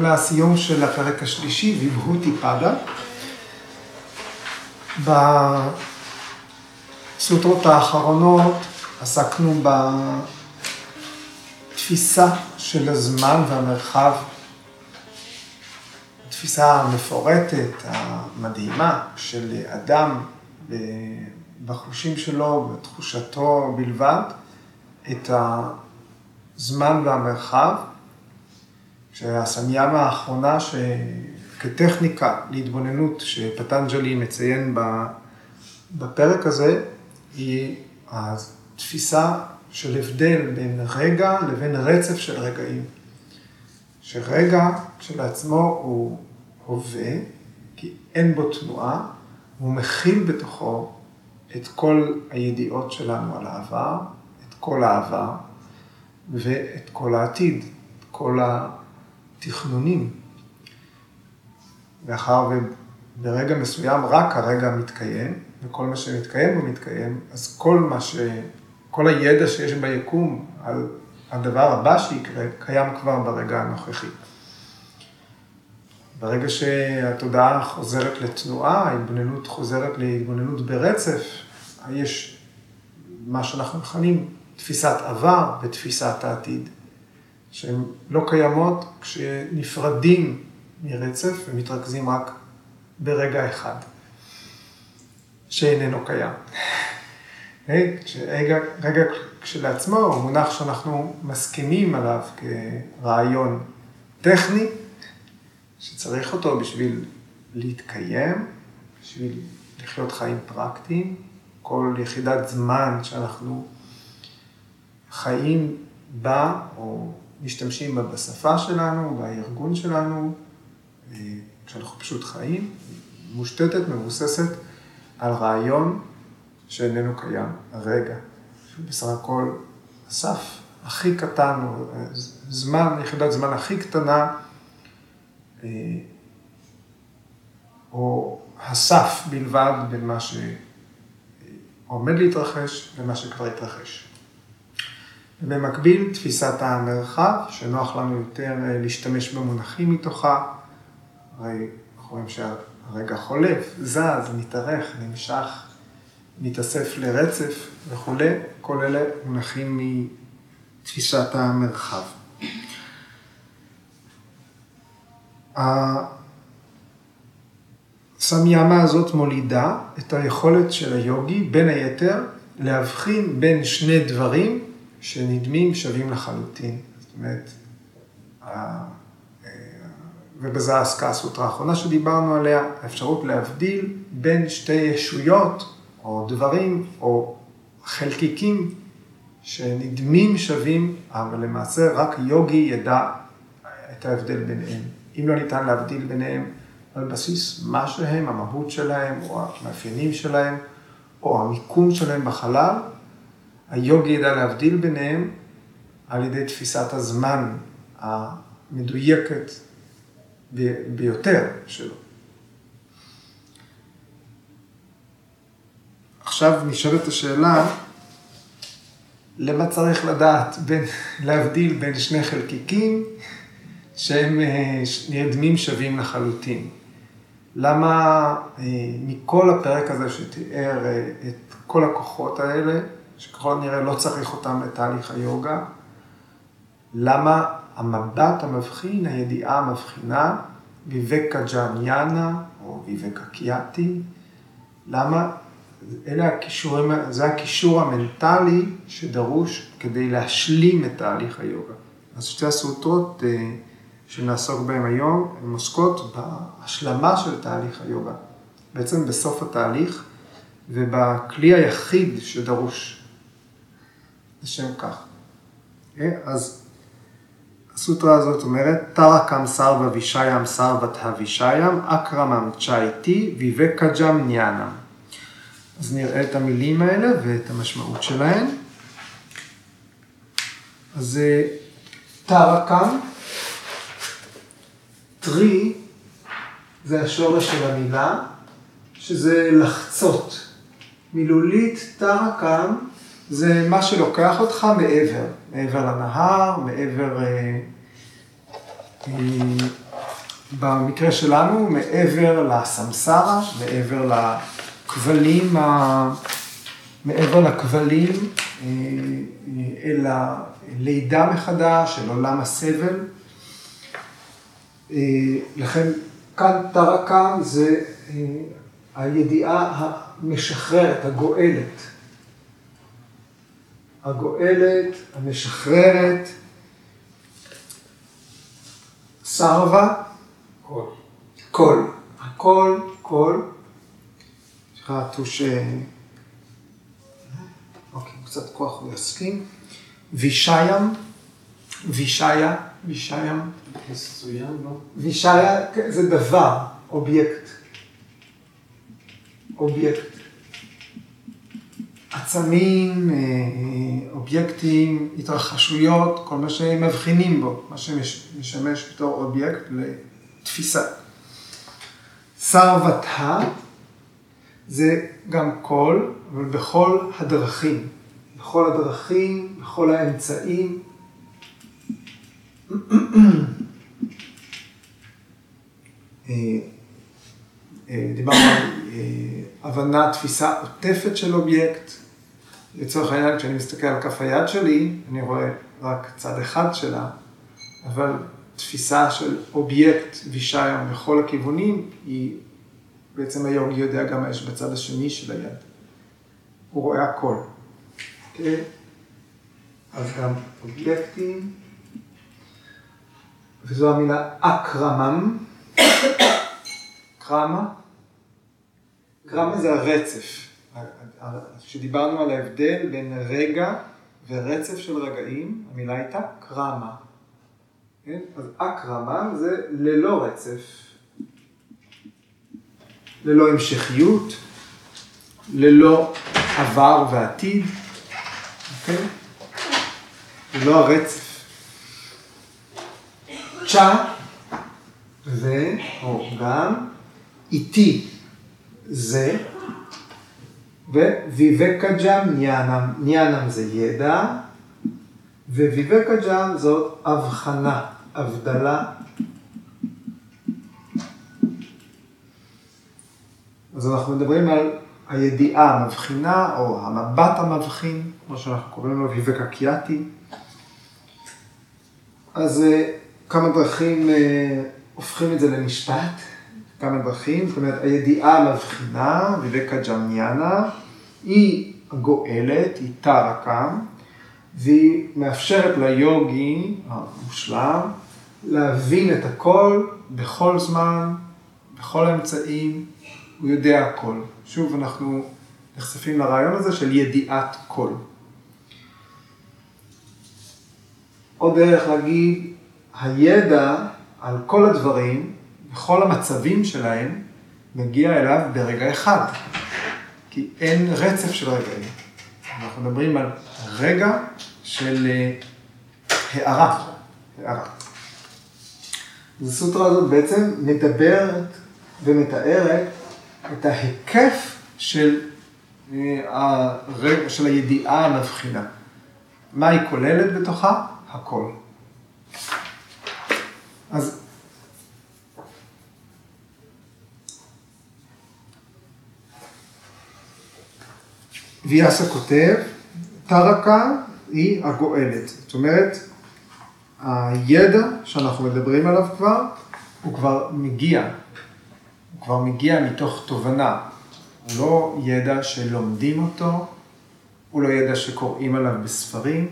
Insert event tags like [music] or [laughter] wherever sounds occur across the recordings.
מגיעים לסיום של הפרק השלישי, ויבהותי פדה. בסוטרות האחרונות עסקנו בתפיסה של הזמן והמרחב, תפיסה המפורטת, המדהימה, של אדם בחושים שלו, בתחושתו בלבד, את הזמן והמרחב, שהסמיאמה האחרונה שכטכניקה להתבוננות שפטנג'לי מציין בפרק הזה, היא התפיסה של הבדל בין רגע לבין רצף של רגעים. שרגע כשלעצמו הוא הווה, כי אין בו תנועה, הוא מכיל בתוכו את כל הידיעות שלנו על העבר, את כל העבר ואת כל העתיד, את כל התכנונים. מאחר וברגע מסוים רק הרגע מתקיים, וכל מה שמתקיים הוא מתקיים, אז כל מה ש... כל הידע שיש ביקום על הדבר הבא שיקרה, קיים כבר ברגע הנוכחי. ברגע שהתודעה חוזרת לתנועה, ההתבוננות חוזרת להתבוננות ברצף, יש מה שאנחנו מכנים תפיסת עבר ותפיסת העתיד, שהן לא קיימות כשנפרדים מרצף ומתרכזים רק ברגע אחד, שאיננו קיים. רגע, רגע כשלעצמו הוא מונח שאנחנו מסכימים עליו כרעיון טכני, שצריך אותו בשביל להתקיים, בשביל לחיות חיים פרקטיים. כל יחידת זמן שאנחנו חיים בה, או משתמשים בה בשפה שלנו, בארגון שלנו, אה, כשאנחנו פשוט חיים, מושתתת, מבוססת על רעיון שאיננו קיים, הרגע, בסך הכל הסף הכי קטן, או זמן, יחידת זמן הכי קטנה, אה, או הסף בלבד בין מה שעומד להתרחש ומה שכבר התרחש. במקביל, תפיסת המרחב, שנוח לנו יותר אה, להשתמש במונחים מתוכה, הרי אנחנו רואים שהרגע חולף, זז, מתארך, נמשך, מתאסף לרצף וכולי, כל אלה מונחים מתפיסת המרחב. הסמיאמה הזאת מולידה את היכולת של היוגי, בין היתר, להבחין בין שני דברים שנדמים שווים לחלוטין. זאת אומרת, ובזה עסקה הסוטרה האחרונה שדיברנו עליה, האפשרות להבדיל בין שתי ישויות או דברים או חלקיקים שנדמים שווים, אבל למעשה רק יוגי ידע את ההבדל ביניהם. אם לא ניתן להבדיל ביניהם על בסיס מה שהם, המהות שלהם, או המאפיינים שלהם, או המיקום שלהם בחלל, היוגי ידע להבדיל ביניהם על ידי תפיסת הזמן המדויקת ביותר שלו. עכשיו נשאלת השאלה, למה צריך לדעת בין, להבדיל בין שני חלקיקים שהם אה, נרדמים שווים לחלוטין? למה אה, מכל הפרק הזה שתיאר אה, את כל הכוחות האלה, שככל הנראה לא צריך אותם לתהליך היוגה, למה המבט המבחין, הידיעה המבחינה, ויבקה ג'אניאנה, או ויבקה קיאטי, למה אלה הכישורים, זה הקישור המנטלי שדרוש כדי להשלים את תהליך היוגה. אז שתי הסוטרות אה, שנעסוק בהן היום, הן עוסקות בהשלמה של תהליך היוגה. בעצם בסוף התהליך ובכלי היחיד שדרוש לשם כך. אה, אז הסוטרה הזאת אומרת, טרקם סרווה וישיים סרווה תהווישיים, אקרמם צ'ייטי ויבקג'ם ניאנם. אז נראה את המילים האלה ואת המשמעות שלהן. אז טרקם, טרי, זה השורש של המילה, שזה לחצות. מילולית, טרקם, זה מה שלוקח אותך מעבר, מעבר לנהר, מעבר אה, אה, במקרה שלנו, מעבר לסמסרה, מעבר לכבלים. מעבר לכבלים, אה, אל הלידה מחדש, אל עולם הסבל. לכן כאן טרקה זה הידיעה המשחררת, הגואלת. הגואלת, המשחררת, סרבה, קול. קול. הקול, קול. יש לך טוש... אוקיי, קצת כוח הוא יסכים. וישיים, וישיה, וישיים. מסוים, לא? וישיה זה דבר, אובייקט. אובייקט. עצמים, אובייקטים, התרחשויות, כל מה שמבחינים בו, מה שמשמש בתור אובייקט לתפיסה. סרבתה זה גם קול, אבל בכל הדרכים. בכל הדרכים, בכל האמצעים. דיברנו על הבנה, תפיסה עוטפת של אובייקט. לצורך העניין, כשאני מסתכל על כף היד שלי, אני רואה רק צד אחד שלה, אבל תפיסה של אובייקט וישיים בכל הכיוונים, היא, בעצם היוגי יודע גם מה יש בצד השני של היד. הוא רואה הכל. אוקיי? אז גם אובייקטים, וזו המילה אקרמם. [coughs] קרמה. קרמה זה הרצף. כשדיברנו על ההבדל בין רגע ורצף של רגעים, המילה הייתה קרמה. כן? אז אקרמה זה ללא רצף, ללא המשכיות, ללא עבר ועתיד, אוקיי? ללא הרצף. צ'ה זה, או גם, איתי זה, וויבקג'ם ניאנם, ניאנם זה ידע, וויבקג'ם זאת הבחנה, הבדלה. אז אנחנו מדברים על הידיעה המבחינה, או המבט המבחין, כמו שאנחנו קוראים לו ויבקקיאטי. אז כמה דרכים הופכים את זה למשפט, כמה דרכים, זאת אומרת, הידיעה המבחינה, ויבקג'מניאנה, היא הגואלת, היא טרקה, והיא מאפשרת ליוגי המושלם להבין את הכל בכל זמן, בכל האמצעים, הוא יודע הכל. שוב, אנחנו נחשפים לרעיון הזה של ידיעת כל. עוד דרך להגיד, הידע על כל הדברים, בכל המצבים שלהם, מגיע אליו ברגע אחד. כי אין רצף של רגעים. אנחנו מדברים על רגע של הערה. הערה. אז הסוטרה הזאת בעצם מדברת ומתארת את ההיקף של, הרגע, של הידיעה המבחינה. מה היא כוללת בתוכה? הכל. אז ויאסה כותב, טרקה היא הגואלת. זאת אומרת, הידע שאנחנו מדברים עליו כבר, הוא כבר מגיע. הוא כבר מגיע מתוך תובנה. הוא לא ידע שלומדים אותו, הוא לא ידע שקוראים עליו בספרים.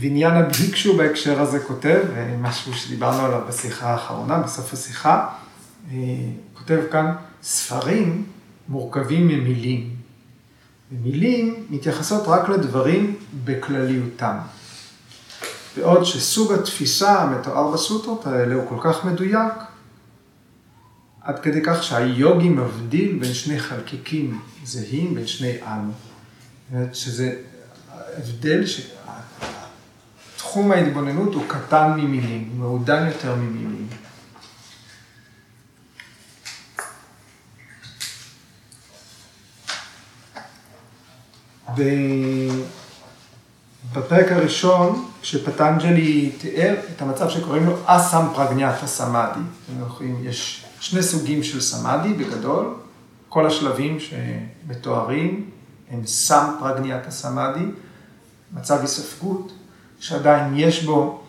ויניאנה ביקשו בהקשר הזה כותב, משהו שדיברנו עליו בשיחה האחרונה, בסוף השיחה, כותב כאן, ספרים מורכבים ממילים. ומילים מתייחסות רק לדברים בכלליותם. בעוד שסוג התפיסה המתואר בסוטרות האלה הוא כל כך מדויק, עד כדי כך שהיוגי מבדיל בין שני חלקיקים זהים, בין שני אנו. שזה הבדל שתחום ההתבוננות הוא קטן ממילים, הוא מעודן יותר ממילים. בפרק הראשון, כשפטנג'לי תיאר את המצב שקוראים לו אסם פרגניאטה סמאדי. יש שני סוגים של סמאדי בגדול, כל השלבים שמתוארים הם סם פרגניאטה סמאדי, מצב היספגות, שעדיין יש בו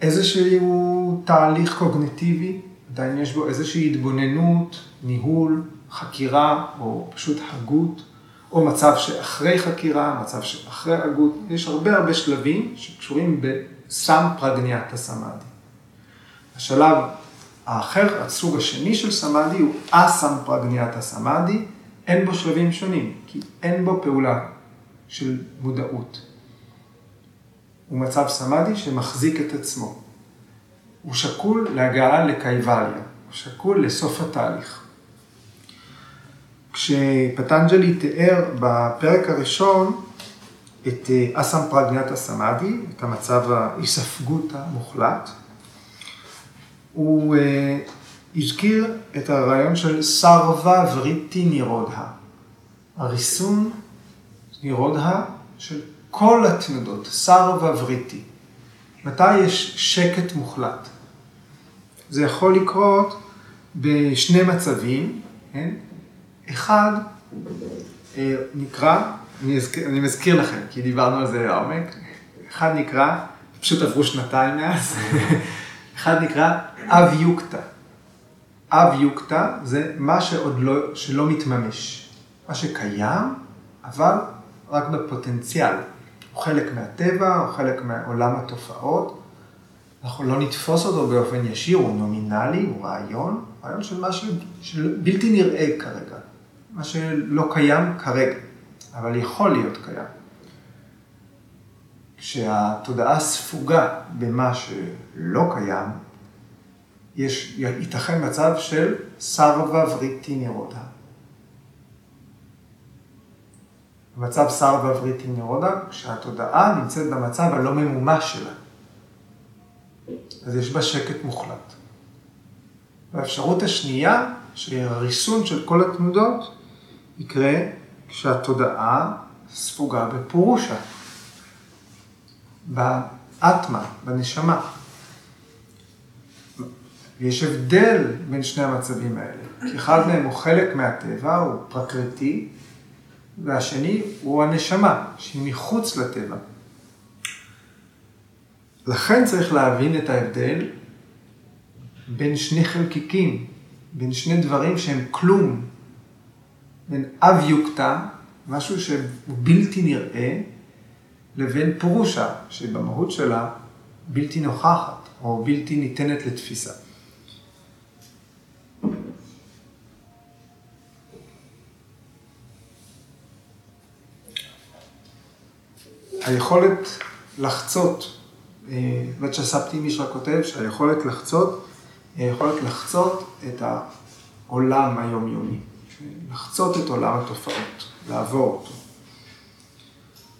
איזשהו תהליך קוגניטיבי, עדיין יש בו איזושהי התבוננות, ניהול, חקירה או פשוט הגות, או מצב שאחרי חקירה, מצב שאחרי הגות, יש הרבה הרבה שלבים שקשורים בסם פרגניאטה סמאדי. השלב האחר, הסוג השני של סמאדי הוא אסם פרגניאטה סמאדי, אין בו שלבים שונים, כי אין בו פעולה של מודעות. הוא מצב סמאדי שמחזיק את עצמו. הוא שקול להגעה לקייבליה, הוא שקול לסוף התהליך. כשפטנג'לי תיאר בפרק הראשון את אה, אסם פרגניאטה סמאדי, את המצב ההיספגות המוחלט, הוא אה, הזכיר את הרעיון של סרווה וריטי נירודה, הריסון נירודה של כל התנודות, סרווה וריטי. מתי יש שקט מוחלט? זה יכול לקרות בשני מצבים, כן? אחד אה, נקרא, אני, אזכיר, אני מזכיר לכם, כי דיברנו על זה לעומק, אחד נקרא, פשוט עברו שנתיים מאז, [laughs] אחד נקרא אב יוקטה. אב יוקטה זה מה שעוד לא, שלא מתממש, מה שקיים, אבל רק בפוטנציאל. הוא חלק מהטבע, הוא חלק מעולם התופעות. אנחנו לא נתפוס אותו באופן ישיר, הוא נומינלי, הוא רעיון, רעיון של משהו בלתי נראה כרגע. מה שלא קיים כרגע, אבל יכול להיות קיים. כשהתודעה ספוגה במה שלא קיים, יש, ייתכן מצב של סרווה וריטי נירודה. במצב סרווה וריטי נירודה, כשהתודעה נמצאת במצב הלא ממומש שלה. אז יש בה שקט מוחלט. והאפשרות השנייה, שהיא הריסון של כל התנודות, יקרה כשהתודעה ספוגה בפורושה, באטמה, בנשמה. ויש הבדל בין שני המצבים האלה, כי אחד מהם הוא חלק מהטבע, הוא פרקריטי, והשני הוא הנשמה, שהיא מחוץ לטבע. לכן צריך להבין את ההבדל בין שני חלקיקים, בין שני דברים שהם כלום, בין אב יוקטה, משהו שהוא בלתי נראה, לבין פורושה, שבמהות שלה בלתי נוכחת, או בלתי ניתנת לתפיסה. היכולת לחצות, וצ'ספטי אה, מישרה כותב שהיכולת לחצות, היכולת לחצות את העולם היומיומי. לחצות את עולם התופעות, לעבור אותו.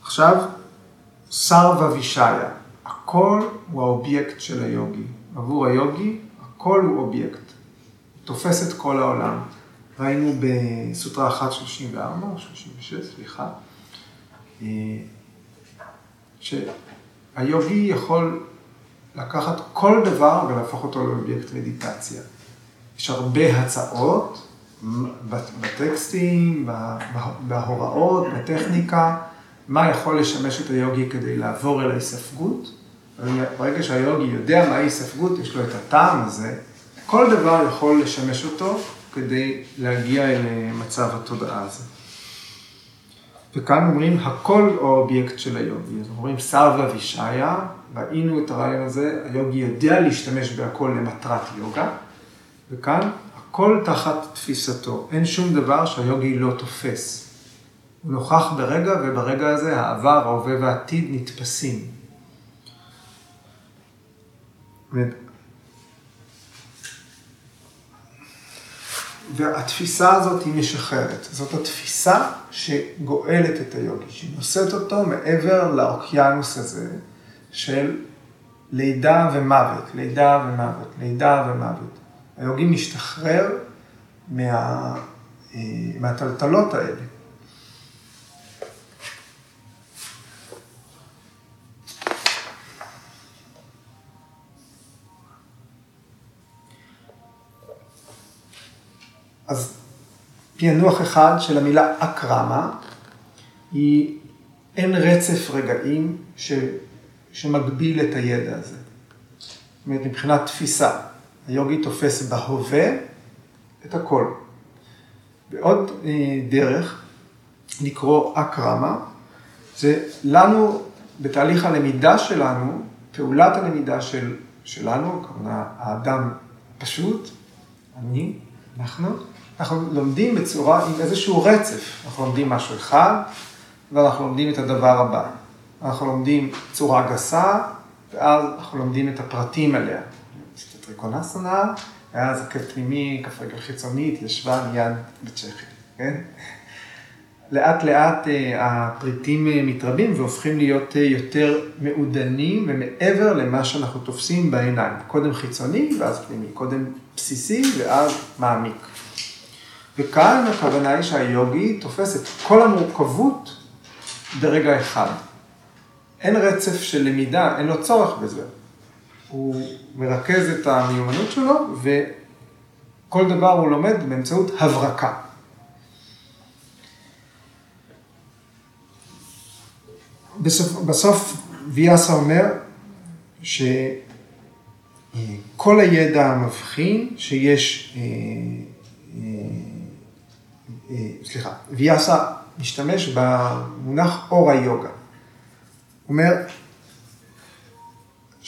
עכשיו, סרווה וישיה, הכל הוא האובייקט של היוגי. עבור היוגי, הכל הוא אובייקט. הוא תופס את כל העולם. ראינו בסוטרה 1.34, או 36, סליחה, אה, שהיוגי יכול לקחת כל דבר ולהפוך אותו לאובייקט מדיטציה. יש הרבה הצעות בטקסטים, בהוראות, בטכניקה, מה יכול לשמש את היוגי כדי לעבור אל ההיספגות. ברגע שהיוגי יודע מה ההיספגות, יש לו את הטעם הזה, כל דבר יכול לשמש אותו כדי להגיע אל מצב התודעה הזה. וכאן אומרים, הכל הוא האובייקט של היוגי. אז אומרים סרווה וישעיה, ראינו את הרעיון הזה, היוגי יודע להשתמש בהכל למטרת יוגה, וכאן הכל תחת תפיסתו, אין שום דבר שהיוגי לא תופס. הוא נוכח ברגע, וברגע הזה העבר, ההווה והעתיד נתפסים. והתפיסה הזאת היא משחררת. זאת התפיסה שגואלת את היוגי, שהיא נושאת אותו מעבר לאוקיינוס הזה של לידה ומוות, לידה ומוות, לידה ומוות. היוגי משתחרר מה, אה, מהטלטלות האלה. אז פענוח אחד של המילה אקרמה היא אין רצף רגעים ש, שמגביל את הידע הזה. זאת אומרת, מבחינת תפיסה. היוגי תופס בהווה את הכל. ועוד אה, דרך לקרוא אקרמה, זה לנו, בתהליך הלמידה שלנו, פעולת הלמידה של, שלנו, כמובן האדם פשוט, אני, אנחנו, אנחנו לומדים בצורה עם איזשהו רצף. אנחנו לומדים משהו אחד, ואנחנו לומדים את הדבר הבא. אנחנו לומדים צורה גסה, ואז אנחנו לומדים את הפרטים עליה. טריקונאסנה, ואז עקב פנימי, כף רגל חיצונית, ישבה מיד בצ'כי, כן? לאט לאט אה, הפרטים אה, מתרבים והופכים להיות אה, יותר מעודנים ומעבר למה שאנחנו תופסים בעיניים. קודם חיצוני ואז פנימי, קודם בסיסי ואז מעמיק. וכאן הכוונה היא שהיוגי תופס את כל המורכבות ברגע אחד. אין רצף של למידה, אין לו צורך בזה. הוא מרכז את המיומנות שלו וכל דבר הוא לומד באמצעות הברקה. בסוף, בסוף ויאסה אומר שכל הידע המבחין שיש, אה, אה, אה, סליחה, ויאסה משתמש במונח אור היוגה. הוא אומר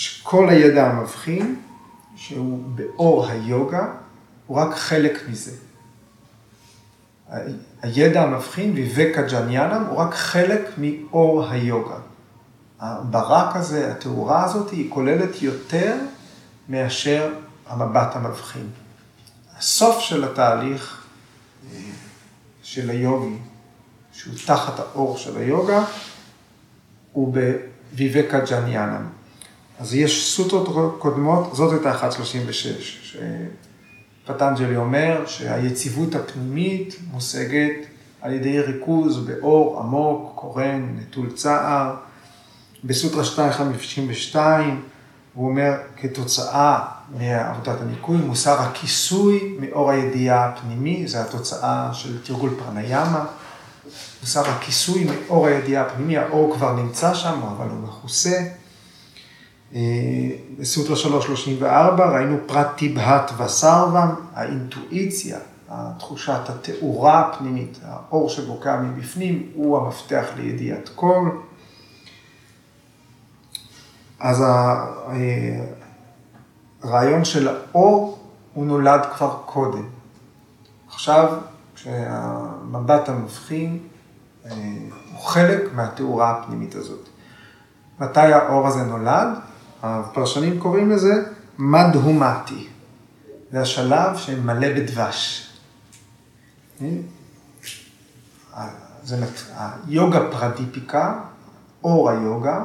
שכל הידע המבחין, שהוא באור היוגה, הוא רק חלק מזה. הידע המבחין, ויבקה ג'ניאנם, הוא רק חלק מאור היוגה. הברק הזה, התאורה הזאת, היא כוללת יותר מאשר המבט המבחין. הסוף של התהליך של היוגי, שהוא תחת האור של היוגה, הוא בוויבקה ג'ניאנם. אז יש סוטות קודמות, זאת הייתה 136, פטנג'לי אומר שהיציבות הפנימית מושגת על ידי ריכוז באור עמוק, קורן, נטול צער. בסוטרה 252 הוא אומר, כתוצאה מעבודת הניקוי, מוסר הכיסוי מאור הידיעה הפנימי, זו התוצאה של תרגול פרניאמה. מוסר הכיסוי מאור הידיעה הפנימי, האור כבר נמצא שם, אבל הוא מכוסה. בסוטרה 334 ראינו פרט טיבהת וסרבם, האינטואיציה, תחושת התאורה הפנימית, האור שבוקע מבפנים, הוא המפתח לידיעת כל. אז הרעיון של האור הוא נולד כבר קודם. עכשיו, כשהמבט המבחין אה, הוא חלק מהתאורה הפנימית הזאת. מתי האור הזה נולד? הפרשנים קוראים לזה מדהומתי. זה השלב שמלא בדבש. זה היוגה פרדיפיקה, אור היוגה,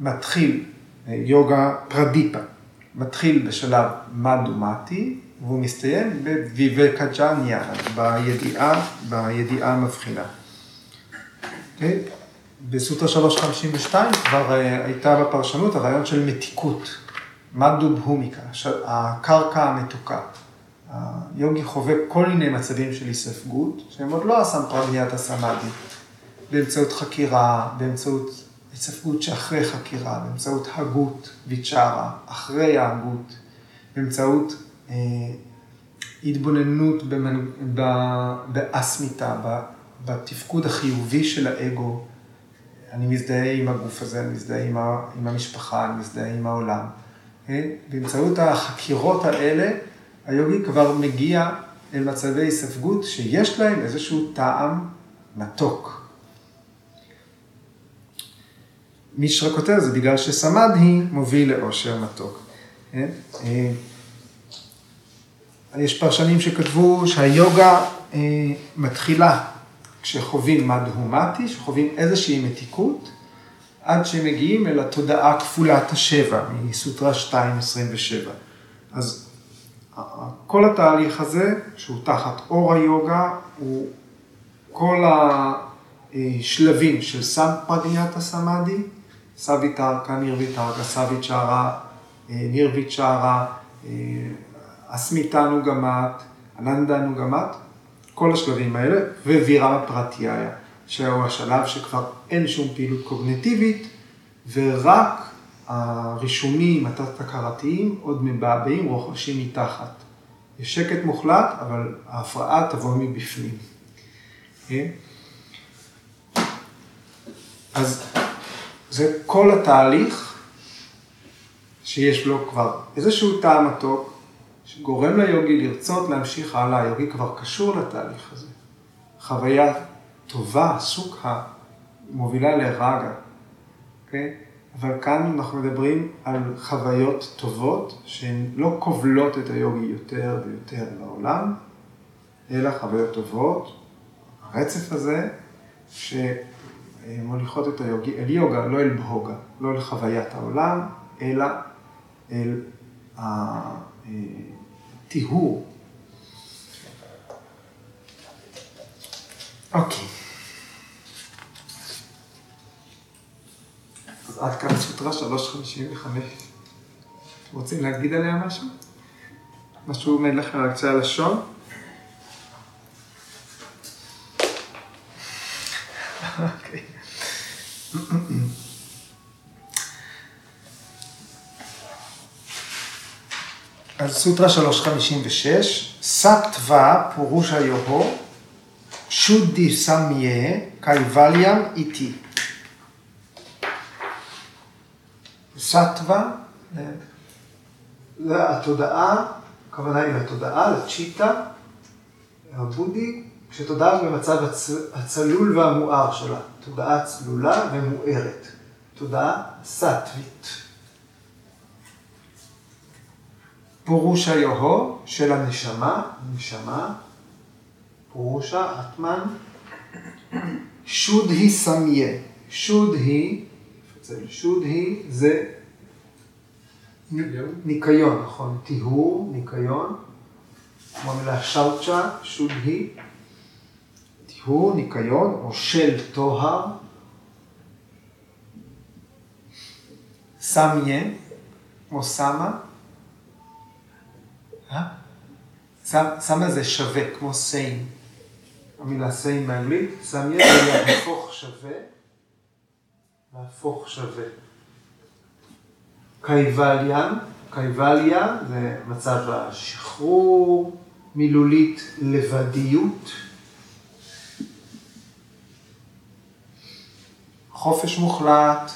מתחיל, יוגה פרדיפה, מתחיל בשלב מדומטי, והוא מסתיים בוויבקג'ניה, בידיעה, בידיעה המבחינה. Okay. בסוטרה 352 כבר אה, הייתה בפרשנות הרעיון של מתיקות, מדו בהומיקה, הקרקע המתוקה. היוגי חווה כל מיני מצבים של היספגות, שהם עוד לא הסמפרגניית הסמאדי, באמצעות חקירה, באמצעות היספגות שאחרי חקירה, באמצעות הגות ויצ'ארה, אחרי ההגות, באמצעות אה, התבוננות באסמיתה, בתפקוד החיובי של האגו. אני מזדהה עם הגוף הזה, אני מזדהה עם, ה, עם המשפחה, אני מזדהה עם העולם. כן? באמצעות החקירות האלה, היוגי כבר מגיע אל מצבי היספגות שיש להם איזשהו טעם מתוק. מישרה כותב זה בגלל שסמדהי מוביל לאושר מתוק. כן? אה, יש פרשנים שכתבו שהיוגה אה, מתחילה כשחווים מדהומטי, שחווים איזושהי מתיקות, עד שהם מגיעים אל התודעה כפולת השבע, מסוטרה 2.27. אז כל התהליך הזה, שהוא תחת אור היוגה, הוא כל השלבים של סמפרדיאטה סמאדי, סביתרקה, נירביתרקה, סביצ'ארה, נירביצ'ארה, אסמיתנו גמת, אננדה נוגמת, כל השלבים האלה, ווירמה פרטיהיה, שהוא השלב שכבר אין שום פעילות קוגנטיבית, ורק הרישומים התת-הכרתיים עוד מבעבעים, רוכשים מתחת. יש שקט מוחלט, אבל ההפרעה תבוא מבפנים. כן? אז זה כל התהליך שיש לו כבר איזשהו טעם מתוק, שגורם ליוגי לרצות להמשיך הלאה, היוגי כבר קשור לתהליך הזה. חוויה טובה, סוכה, מובילה לרגע, כן? אבל כאן אנחנו מדברים על חוויות טובות שהן לא כובלות את היוגי יותר ויותר לעולם, אלא חוויות טובות, הרצף הזה, שמוליכות את היוגי אל יוגה, לא אל בהוגה, לא אל חוויית העולם, אלא אל הטיהור. אוקיי. אז עד כאן סוטרה 355. אתם רוצים להגיד עליה משהו? משהו עומד לכם על קצה הלשון? [laughs] אוקיי. אז סוטרה 356, סטווה פורושה יוהו, שודי סמיה קייבליאם איתי. סטווה, זה התודעה, הכוונה היא לתודעה, לצ'יטה, הבודי, כשתודעה במצב הצלול והמואר שלה, תודעה צלולה ומוארת, תודעה סטווית. פורושה יוהו של הנשמה, נשמה, פורושה, אטמן, שוד היא סמיה, שוד היא, שוד היא זה ניקיון, נכון, טיהור, ניקיון, כמו המילה שאוצ'ה, שוד היא, טיהור, ניקיון, או של טוהר, סמיה, כמו סמה, סמה זה שווה, כמו סיין. המילה סיין באנגלית, סמיה זה להפוך שווה, להפוך שווה. קייבליאן, קייבליה זה מצב השחרור, מילולית לבדיות. חופש מוחלט,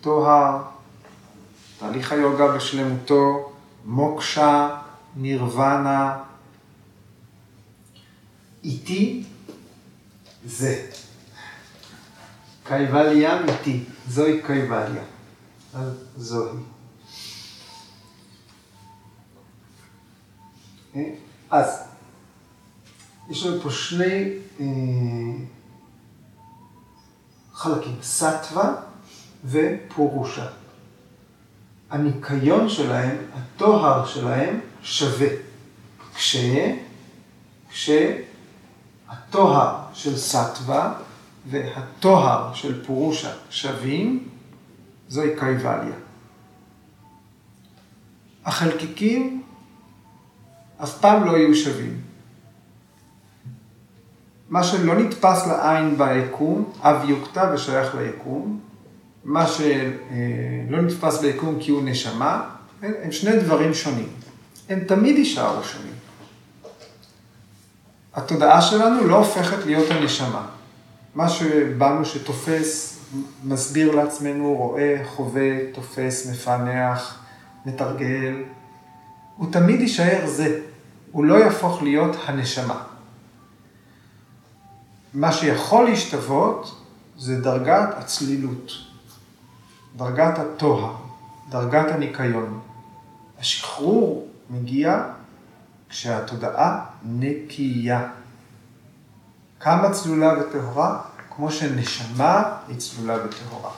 טוהר, תהליך היוגה בשלמותו, מוקשה, נירוונה, איתי זה. קייבליה איתי, זוהי קייבליה. זוהי. אז, יש לנו פה שני אה, חלקים, סטווה ופורושה. הניקיון שלהם, הטוהר שלהם, שווה. כש... כשהטוהר של סטווה והטוהר של פורושה שווים, זוהי קייבליה. החלקיקים אף פעם לא יהיו שווים. מה שלא נתפס לעין ביקום, אב יוקטה ושייך ליקום, מה שלא נתפס ביקום כי הוא נשמה, הם שני דברים שונים. הם תמיד יישארו שונים. התודעה שלנו לא הופכת להיות הנשמה. מה שבנו שתופס, מסביר לעצמנו, רואה, חווה, תופס, מפענח, מתרגל, הוא תמיד יישאר זה. הוא לא יהפוך להיות הנשמה. מה שיכול להשתוות זה דרגת הצלילות, דרגת הטוהר, דרגת הניקיון. השחרור מגיע כשהתודעה נקייה. כמה צלולה וטהורה? כמו שנשמה היא צלולה וטהורה.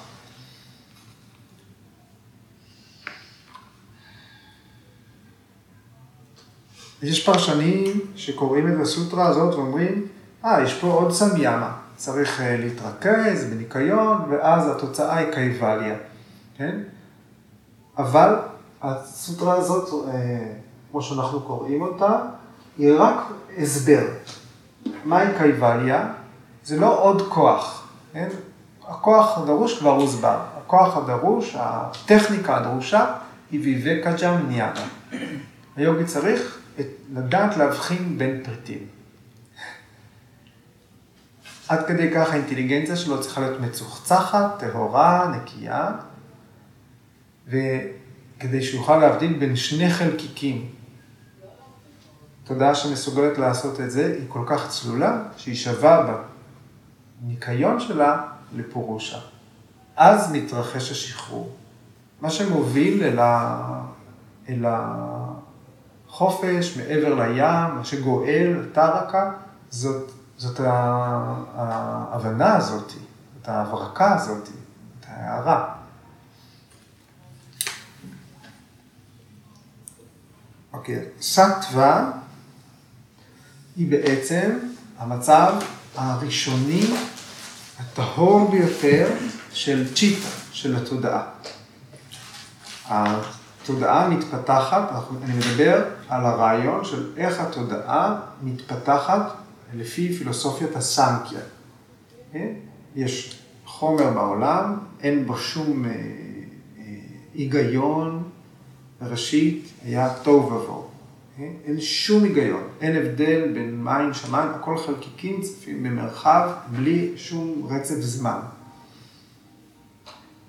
יש פרשנים שקוראים את הסוטרה הזאת ואומרים, אה, יש פה עוד סמיאמה, צריך אה, להתרכז בניקיון, ואז התוצאה היא קייבליה, כן? אבל הסוטרה הזאת, אה, כמו שאנחנו קוראים אותה, היא רק הסבר. מהי קייבליה? זה לא עוד כוח, כן? הכוח הדרוש כבר הוסבר. הכוח הדרוש, הטכניקה הדרושה, היא ויבקה ג'ם ניאנה. היוגי צריך לדעת להבחין בין פריטים. עד כדי כך האינטליגנציה שלו צריכה להיות מצוחצחת, טהורה, נקייה, וכדי שיוכל להבדיל בין שני חלקיקים. תודעה שמסוגלת לעשות את זה היא כל כך צלולה, שהיא שווה בניקיון שלה לפורושה. אז מתרחש השחרור. מה שמוביל אל, ה... אל החופש מעבר לים, מה שגואל, טרקה, זאת, זאת ההבנה הזאת, את ההברקה הזאת, את ההערה. אוקיי, סטווה היא בעצם המצב הראשוני, הטהור ביותר של צ'יטה, של התודעה. התודעה מתפתחת, אני מדבר על הרעיון של איך התודעה מתפתחת לפי פילוסופיית הסנקיה. כן? יש חומר בעולם, אין בו שום אה, אה, היגיון, בראשית היה תוהו ובוהו. כן? אין שום היגיון, אין הבדל בין מים, שמיים, הכל חלקיקים צפים במרחב בלי שום רצף זמן.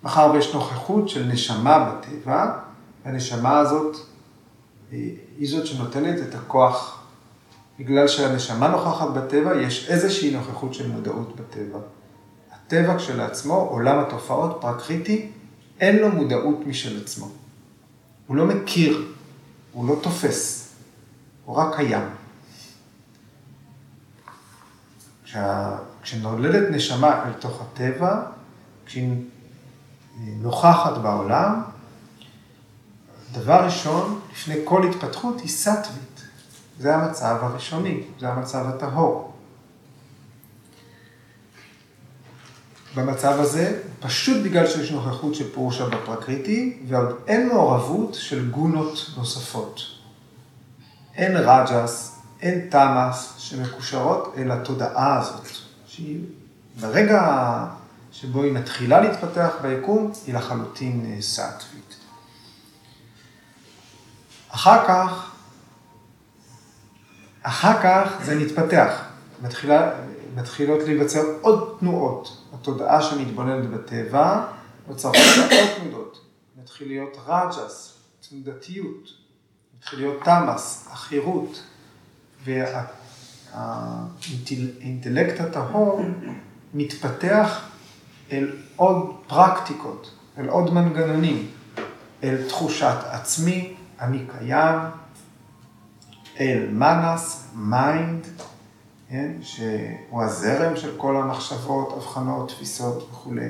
מאחר ויש נוכחות של נשמה בטבע, הנשמה הזאת היא זאת שנותנת את הכוח. בגלל שהנשמה נוכחת בטבע, יש איזושהי נוכחות של מודעות בטבע. הטבע כשלעצמו, עולם התופעות, פרקריטי, אין לו מודעות משל עצמו. הוא לא מכיר, הוא לא תופס, הוא רק קיים. כשנולדת נשמה אל תוך הטבע, כשהיא נוכחת בעולם, דבר ראשון, לפני כל התפתחות, היא סטווית. זה המצב הראשוני, זה המצב הטהור. במצב הזה, פשוט בגלל שיש נוכחות של פורושה בפרקריטי, ועוד אין מעורבות של גונות נוספות. אין רג'ס, אין תמאס שמקושרות אל התודעה הזאת, שהיא ברגע שבו היא מתחילה להתפתח ביקום, היא לחלוטין אה, סטווית. אחר כך, אחר כך זה מתפתח, מתחילה, מתחילות להיווצר עוד תנועות. התודעה שמתבוננת בטבע, נוצרות עוד תנודות. מתחיל להיות רג'ס, תנודתיות, מתחיל להיות תמס, עכירות, והאינטלקט הטהור מתפתח אל עוד פרקטיקות, אל עוד מנגנונים, אל תחושת עצמי, אני קיים, אל מנס, mind, כן, שהוא הזרם של כל המחשבות, הבחנות, תפיסות וכולי.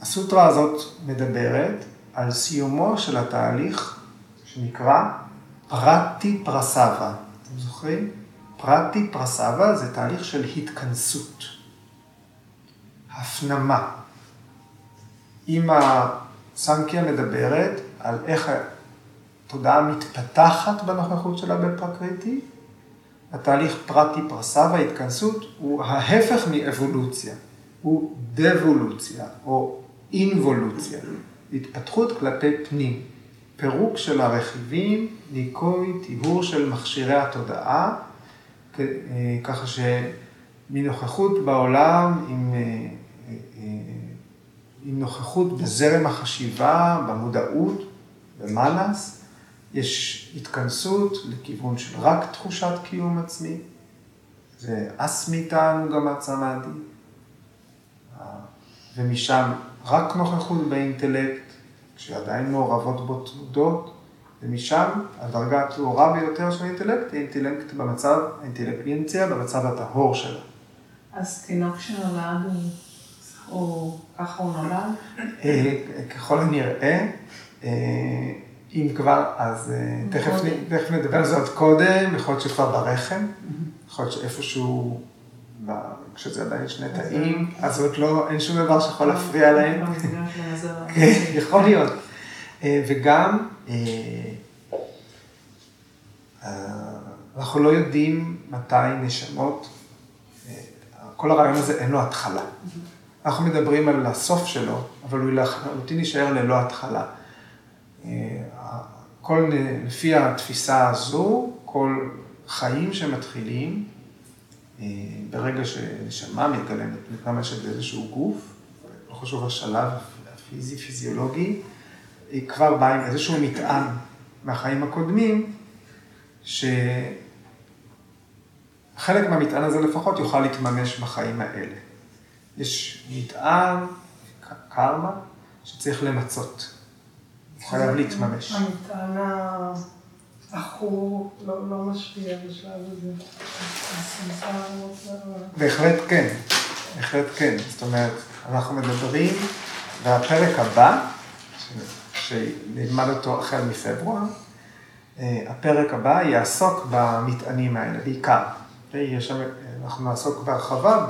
והסוטרה הזאת מדברת על סיומו של התהליך שנקרא פרטי פרסבה. אתם זוכרים? פרטי פרסבה זה תהליך של התכנסות, הפנמה. אם הסנקיה מדברת על איך התודעה מתפתחת בנוכחות שלה בפרקריטי, התהליך פרטי פרסבה, התכנסות, הוא ההפך מאבולוציה, הוא דבולוציה או אינבולוציה, התפתחות כלפי פנים, פירוק של הרכיבים, ניקוי, טיהור של מכשירי התודעה, אה, ככה שמנוכחות בעולם עם, אה, אה, עם נוכחות בזרם החשיבה, במודעות, במאנס, יש התכנסות לכיוון של רק תחושת קיום עצמי, זה אסמיתנו גם עצמתי, ומשם רק נוכחות באינטלקט, כשעדיין מעורבות בו תנודות, ומשם הדרגה הטהורה ביותר של האינטלקט היא אינטלקט במצב, האינטלקטינציה במצב הטהור שלה. אז תינוק שנולד הוא, ככה הוא נולד? אה, ככל הנראה, אה, אם כבר, אז אה, תכף, תכף נדבר על זה עוד קודם, יכול להיות שכבר ברחם, יכול להיות שאיפשהו, כשזה עדיין שני תאים, אז עוד לא, אין שום דבר שיכול להפריע [laughs] להם. כן, יכול להיות. וגם, אנחנו לא יודעים מתי נשמות, אה, כל הרעיון הזה אין לו התחלה. אנחנו מדברים על הסוף שלו, אבל הוא לחלוטין יישאר ללא התחלה. כל, לפי התפיסה הזו, כל חיים שמתחילים, אה, ברגע שנשמה מתגלמת, מתממשת באיזשהו גוף, לא חשוב השלב הפיזי, פיזיולוגי, היא כבר באה עם איזשהו מטען מהחיים הקודמים, שחלק מהמטען הזה לפחות יוכל להתממש בחיים האלה. יש מטען, קרמה, שצריך למצות. חייב להתממש. המטען העכור לא, לא משפיע בשלב הזה. בהחלט כן, בהחלט כן. זאת אומרת, אנחנו מדברים, והפרק הבא, שנלמד אותו החל מפברואר, אה, הפרק הבא יעסוק במטענים האלה, בעיקר. יש שם, אנחנו נעסוק בהרחבה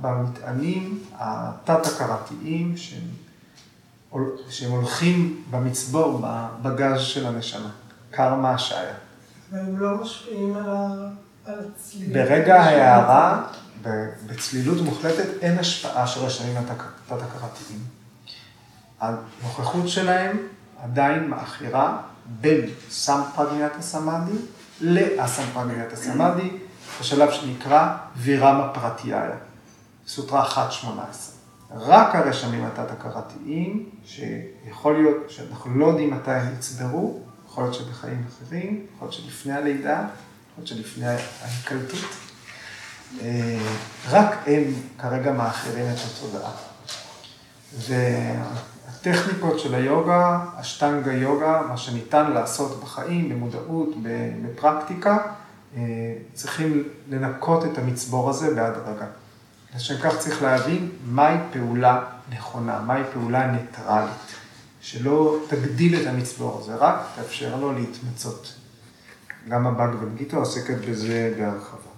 במטענים התת-הכרתיים שהם, שהם הולכים במצבור, בגז של הנשמה, קרמה השעיה. והם לא משפיעים על הצלילות. ברגע ההערה, בצלילות מוחלטת, אין השפעה של רשמים התת-הכרתיים. הנוכחות שלהם עדיין מאכירה בין סמפרגניית סמאדי לאסמפרגניית סמאדי, בשלב שנקרא וירמה פרטיאיה, סוטרה 1.18. רק הרשמים התת-הכרתיים, שיכול להיות שאנחנו לא יודעים מתי הם יצברו, יכול להיות שבחיים אחרים, יכול להיות שלפני הלידה, יכול להיות שלפני ההיקלטות, אה, רק הם כרגע מאחרים את התודעה. הטכניקות של היוגה, השטנגה יוגה, מה שניתן לעשות בחיים, במודעות, בפרקטיקה, אה, צריכים לנקות את המצבור הזה בהדרגה. לשם כך צריך להבין מהי פעולה נכונה, מהי פעולה ניטרלית, שלא תגדיל את המצבור הזה, רק תאפשר לו להתמצות. גם הבאגבד גיטה עוסקת בזה בהרחבה.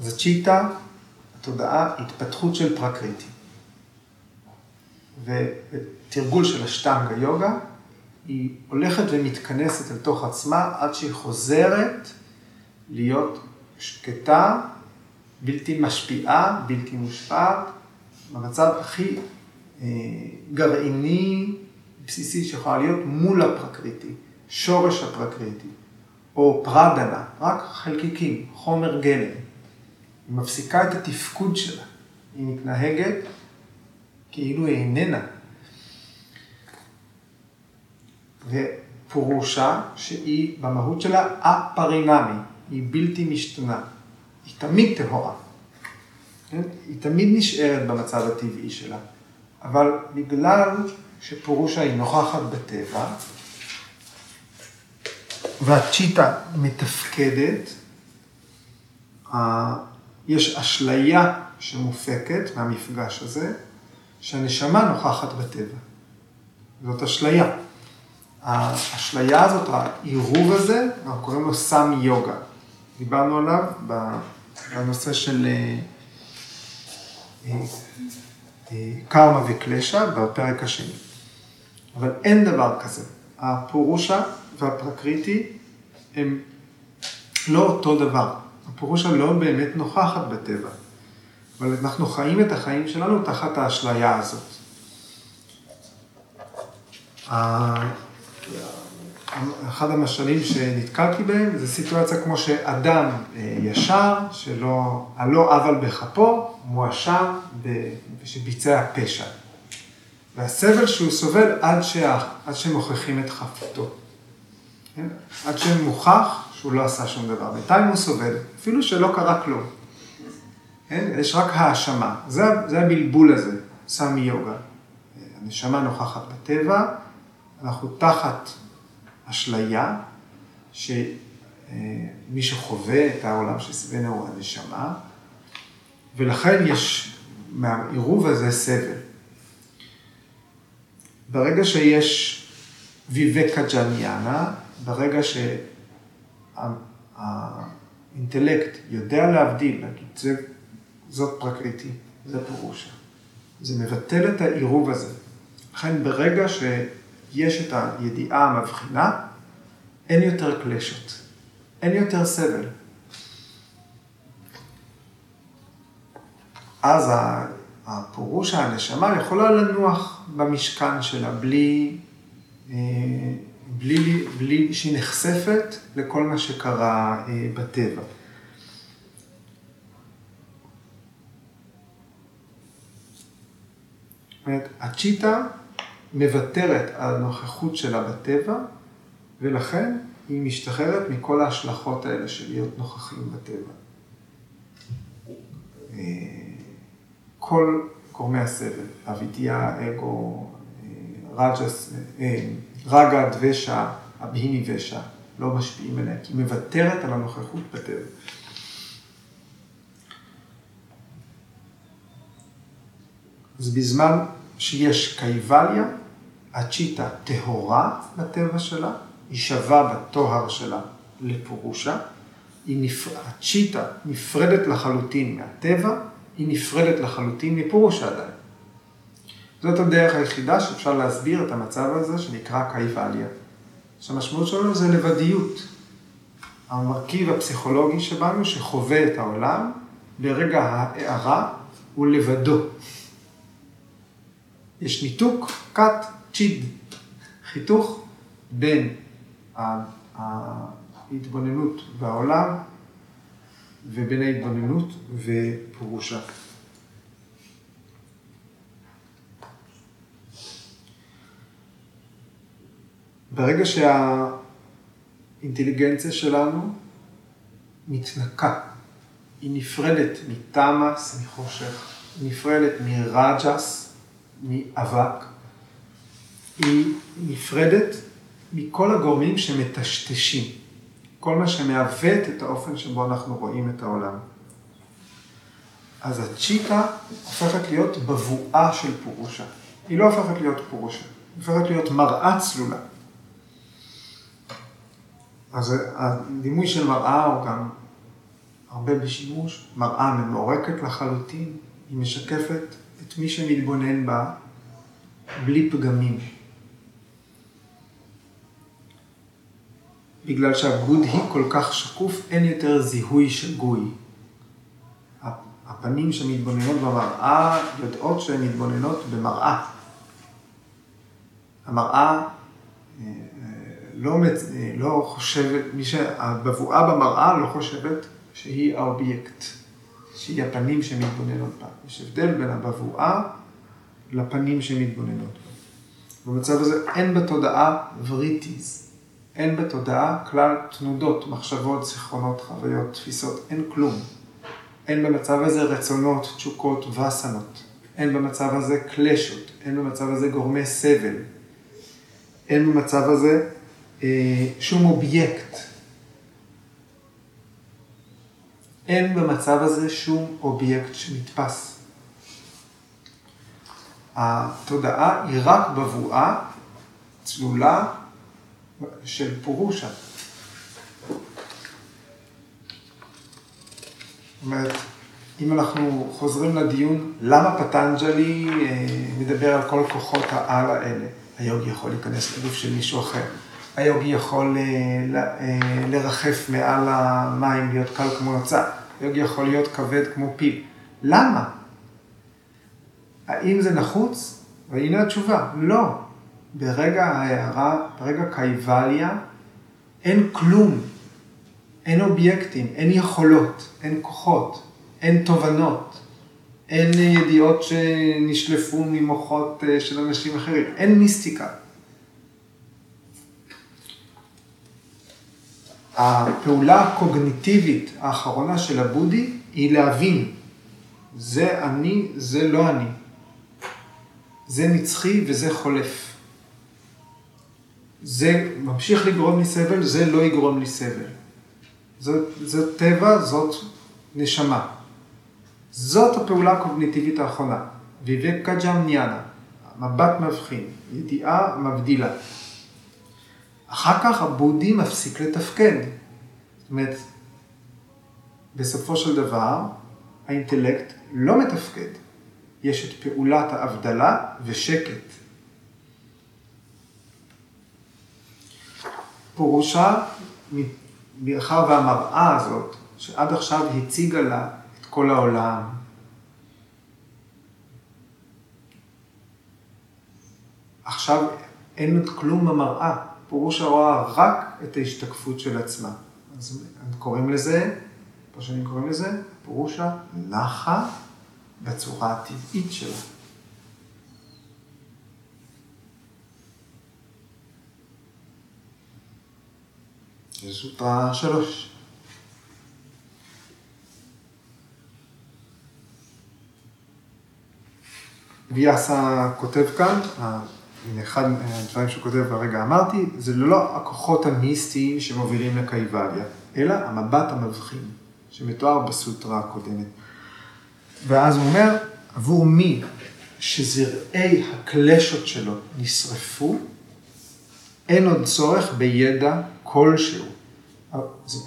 אז הצ'יטה, התודעה, התפתחות של פרקריטי. ותרגול של השטנגה יוגה, היא הולכת ומתכנסת אל תוך עצמה עד שהיא חוזרת להיות שקטה, בלתי משפיעה, בלתי מושפעת, במצב הכי אה, גרעיני, בסיסי שיכולה להיות מול הפרקריטי, שורש הפרקריטי, או פרדנה, רק חלקיקים, חומר גלם. היא מפסיקה את התפקוד שלה, היא מתנהגת כאילו היא איננה. ופורושה, שהיא במהות שלה א-פרינמי, היא בלתי משתנה, היא תמיד טהורה. כן? היא תמיד נשארת במצב הטבעי שלה, אבל בגלל שפורושה היא נוכחת בטבע, והצ'יטה מתפקדת, יש אשליה שמופקת מהמפגש הזה, שהנשמה נוכחת בטבע. זאת אשליה. האשליה הזאת, העירוב הזה, אנחנו קוראים לו סמי יוגה. דיברנו עליו בנושא של אה, אה, אה, קרמה וקלשה בפרק השני. אבל אין דבר כזה. הפורושה והפרקריטי הם לא אותו דבר. הפורושה לא באמת נוכחת בטבע. אבל אנחנו חיים את החיים שלנו תחת האשליה הזאת. אחד המשלים שנתקלתי בהם זה סיטואציה כמו שאדם אה, ישר, שלא, הלא עוול בכפו, מואשם שביצע פשע. והסבל שהוא סובל עד, שה, עד שמוכיחים את חפותו. כן? עד שמוכח שהוא לא עשה שום דבר. בינתיים הוא סובל, אפילו שלא קרה כלום. כן? יש רק האשמה. זה, זה הבלבול הזה, סמי יוגה. הנשמה נוכחת בטבע, אנחנו תחת אשליה, שמי שחווה את העולם שסביבנו הוא הנשמה, ולכן יש מהעירוב הזה סבל. ברגע שיש ויבקה ג'ניאנה, ברגע שהאינטלקט יודע להבדיל, להגיד, זה זאת פרקריטי, זה פירושה. זה מבטל את העירוב הזה. לכן ברגע שיש את הידיעה המבחינה, אין יותר קלשות, אין יותר סבל. אז הפירוש הנשמה יכולה לנוח במשכן שלה בלי, אה, בלי, בלי שהיא נחשפת לכל מה שקרה אה, בטבע. זאת אומרת, הצ'יטה מוותרת על הנוכחות שלה בטבע, ולכן היא משתחררת מכל ההשלכות האלה של להיות נוכחים בטבע. אה, כל גורמי הסבל, אבידיה, אגו, אה, רג'ס, אה, רגה, דבשה, אבהיני ושע, לא משפיעים עליה, כי היא מוותרת על הנוכחות בטבע. אז בזמן שיש קייבליה, הצ'יטה טהורה בטבע שלה, היא שווה בטוהר שלה לפורושה, נפר... הצ'יטה נפרדת לחלוטין מהטבע, היא נפרדת לחלוטין מפורושה עדיין. זאת הדרך היחידה שאפשר להסביר את המצב הזה שנקרא קייבליה. שהמשמעות שלנו זה לבדיות. המרכיב הפסיכולוגי שבנו שחווה את העולם, ברגע ההארה הוא לבדו. יש ניתוק, קאט, צ'יד, חיתוך בין ההתבוננות והעולם ובין ההתבוננות ופירושה. ברגע שהאינטליגנציה שלנו מתנקה, היא נפרדת מתמאס, מחושך, נפרדת מרג'ס, מאבק, היא נפרדת מכל הגורמים שמטשטשים, כל מה שמעוות את האופן שבו אנחנו רואים את העולם. אז הצ'יטה הופכת להיות בבואה של פורושה. היא לא הופכת להיות פורושה, היא הופכת להיות מראה צלולה. אז הדימוי של מראה הוא גם הרבה בשימוש, מראה ממורקת לחלוטין, היא משקפת את מי שמתבונן בה בלי פגמים. בגלל שהבודהי כל כך שקוף, אין יותר זיהוי שגוי. הפנים שמתבוננות במראה יודעות שהן מתבוננות במראה. המראה אה, אה, לא, אה, לא חושבת, מי שהבבואה במראה לא חושבת שהיא האובייקט, שהיא הפנים שמתבוננות בה. יש הבדל בין הבבואה לפנים שמתבוננות בה. במצב הזה אין בתודעה וריטיז, אין בתודעה כלל תנודות, מחשבות, זיכרונות, חוויות, תפיסות, אין כלום. אין במצב הזה רצונות, תשוקות, וסנות. אין במצב הזה קלשות, אין במצב הזה גורמי סבל. אין במצב הזה אה, שום אובייקט. אין במצב הזה שום אובייקט שנתפס. התודעה היא רק בבואה צלולה של פורושה. זאת אומרת, אם אנחנו חוזרים לדיון, למה פטנג'לי אה, מדבר על כל כוחות העל האלה? היוגי יכול להיכנס לגוף של מישהו אחר. היוגי יכול אה, אה, לרחף מעל המים, להיות קל כמו נוצה. היוגי יכול להיות כבד כמו פיל. למה? האם זה נחוץ? והנה התשובה, לא. ברגע ההערה, ברגע קייבליה, אין כלום. אין אובייקטים, אין יכולות, אין כוחות, אין תובנות, אין ידיעות שנשלפו ממוחות אה, של אנשים אחרים, אין מיסטיקה. הפעולה הקוגניטיבית האחרונה של הבודי היא להבין, זה אני, זה לא אני. זה נצחי וזה חולף. זה ממשיך לגרום לי סבל, זה לא יגרום לי סבל. זאת, זאת טבע, זאת נשמה. זאת הפעולה הקוגניטיבית האחרונה. ויבקה ג'אמניאנה, מבט מבחין, ידיעה מבדילה. אחר כך הבודי מפסיק לתפקד. זאת אומרת, בסופו של דבר, האינטלקט לא מתפקד. יש את פעולת ההבדלה ושקט. פירושה, מאחר והמראה הזאת, שעד עכשיו הציגה לה את כל העולם, עכשיו אין עוד כלום במראה, פירוש הרואה רק את ההשתקפות של עצמה. אז קוראים לזה, פרשנים קוראים לזה, פירושה נחה בצורה הטבעית שלה. זה סוטרה שלוש. ויאסה כותב כאן, הנה אחד הדברים שהוא כותב הרגע אמרתי, זה לא הכוחות המיסטיים שמובילים לקייבליה, אלא המבט המבחין, שמתואר בסוטרה הקודמת. ואז הוא אומר, עבור מי שזרעי הקלשות שלו נשרפו, אין עוד צורך בידע כלשהו.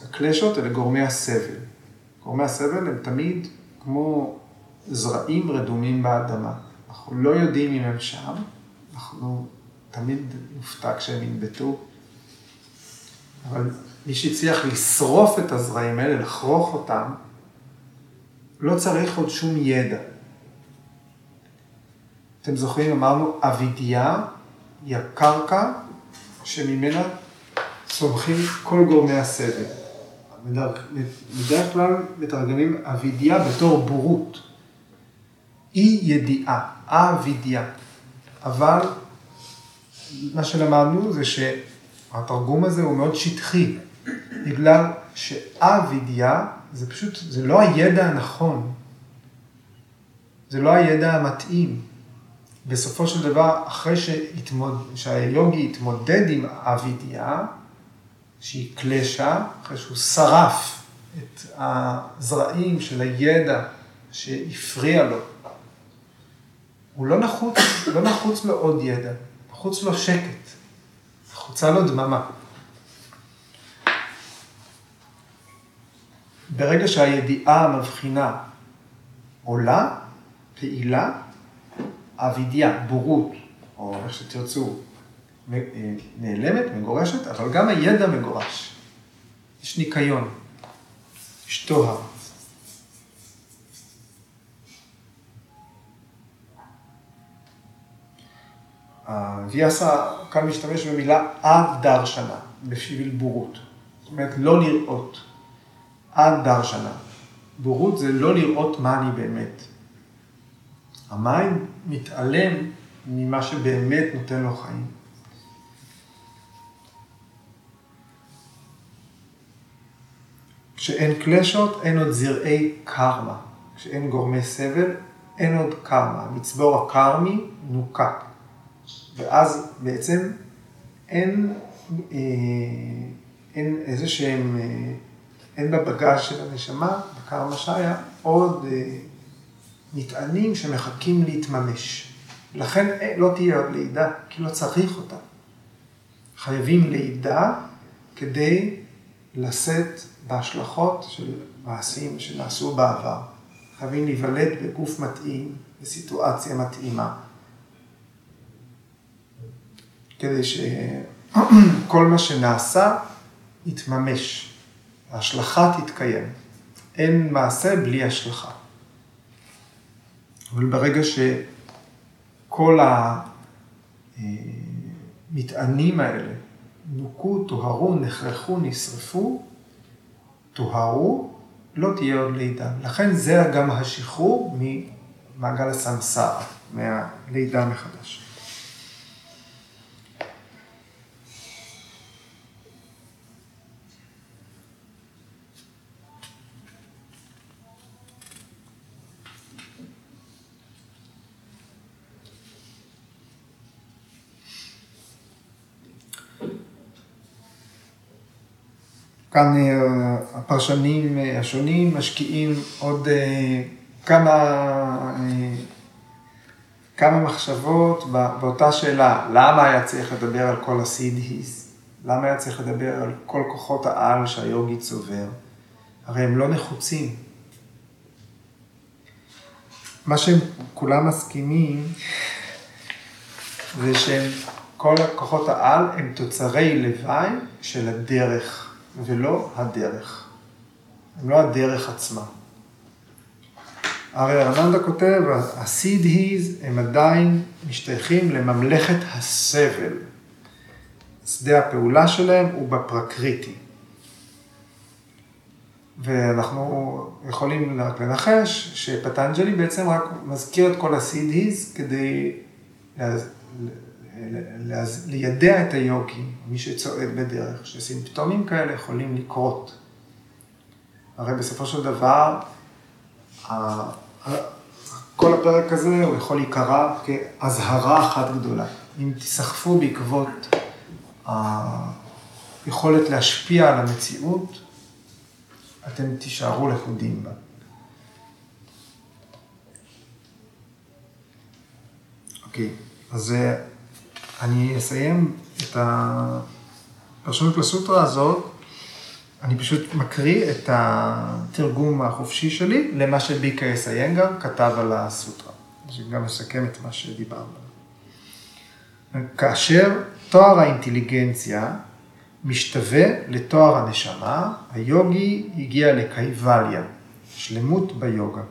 הקלשות אלה גורמי הסבל. גורמי הסבל הם תמיד כמו זרעים רדומים באדמה. אנחנו לא יודעים אם הם שם, אנחנו תמיד נופתע כשהם ינבטו, אבל מי שהצליח לשרוף את הזרעים האלה, לכרוך אותם, לא צריך עוד שום ידע. אתם זוכרים, אמרנו, אבידיה היא הקרקע שממנה צומחים כל גורמי הסבל. בדרך כלל מתרגמים אבידיה בתור בורות. אי ידיעה, אבידיה. אבל מה שלמדנו זה שהתרגום הזה הוא מאוד שטחי, בגלל שאבידיה זה פשוט, זה לא הידע הנכון, זה לא הידע המתאים. בסופו של דבר, אחרי. שהיוגי התמודד עם אבידיה, שהיא קלשה, אחרי שהוא שרף את הזרעים של הידע שהפריע לו, הוא לא נחוץ, לא נחוץ לו עוד ידע, נחוץ לו שקט, נחוצה לו דממה. ברגע שהידיעה המבחינה עולה, פעילה, אבידיה, בורות, או איך שתרצו, נעלמת, מגורשת, אבל גם הידע מגורש. יש ניקיון, יש טוהר. ויאסה כאן משתמש במילה אדרשנה, בשביל בורות. זאת אומרת, לא לראות. אדרשנה. בורות זה לא לראות מה אני באמת. המים מתעלם ממה שבאמת נותן לו חיים. כשאין קלשות, אין עוד זרעי קרמה. כשאין גורמי סבל, אין עוד קרמה. המצבור הקרמי נוקה. ואז בעצם אין, אה, אין איזה שהם, אה, אין בבגז של הנשמה, בקרמה שיה, עוד אה, מטענים שמחכים להתממש. לכן אה, לא תהיה עוד לידה, כי לא צריך אותה. חייבים לידה כדי לשאת בהשלכות של מעשים שנעשו בעבר. חייבים להיוולד בגוף מתאים, בסיטואציה מתאימה. כדי שכל מה שנעשה יתממש, ההשלכה תתקיים. אין מעשה בלי השלכה. אבל ברגע שכל המטענים האלה נוקו, טוהרו, נחרחו, נשרפו, טוהרו, לא תהיה עוד לידה. לכן זה גם השחרור ממעגל הסמסרה, מהלידה מחדש. כאן אה, הפרשנים אה, השונים משקיעים עוד אה, כמה, כמה מחשבות באותה שאלה, למה היה צריך לדבר על כל הסידהיס? למה היה צריך לדבר על כל כוחות העל שהיוגי צובר? הרי הם לא נחוצים. מה שהם כולם מסכימים זה שהם כל כוחות העל הם תוצרי לוואי של הדרך, ולא הדרך. הם לא הדרך עצמה. הרי ארננדה כותב, הסידהיז הם עדיין משתייכים לממלכת הסבל. שדה הפעולה שלהם הוא בפרקריטי. ואנחנו יכולים רק לנחש שפטנג'לי בעצם רק מזכיר את כל הסידהיז כדי לידע את היוגי, מי שצועד בדרך, שסימפטומים כאלה יכולים לקרות. הרי בסופו של דבר, כל הפרק הזה הוא יכול להיקרא כאזהרה אחת גדולה. אם תיסחפו בעקבות היכולת להשפיע על המציאות, אתם תישארו לכודים בה. אוקיי, אז אה, אני אסיים את הפרשנות לסוטרה הזאת. אני פשוט מקריא את התרגום החופשי שלי למה שביקייס איינגר כתב על הסוטרה. שגם מסכם את מה שדיברנו. כאשר תואר האינטליגנציה משתווה לתואר הנשמה, היוגי הגיע לקייבליה, שלמות ביוגה.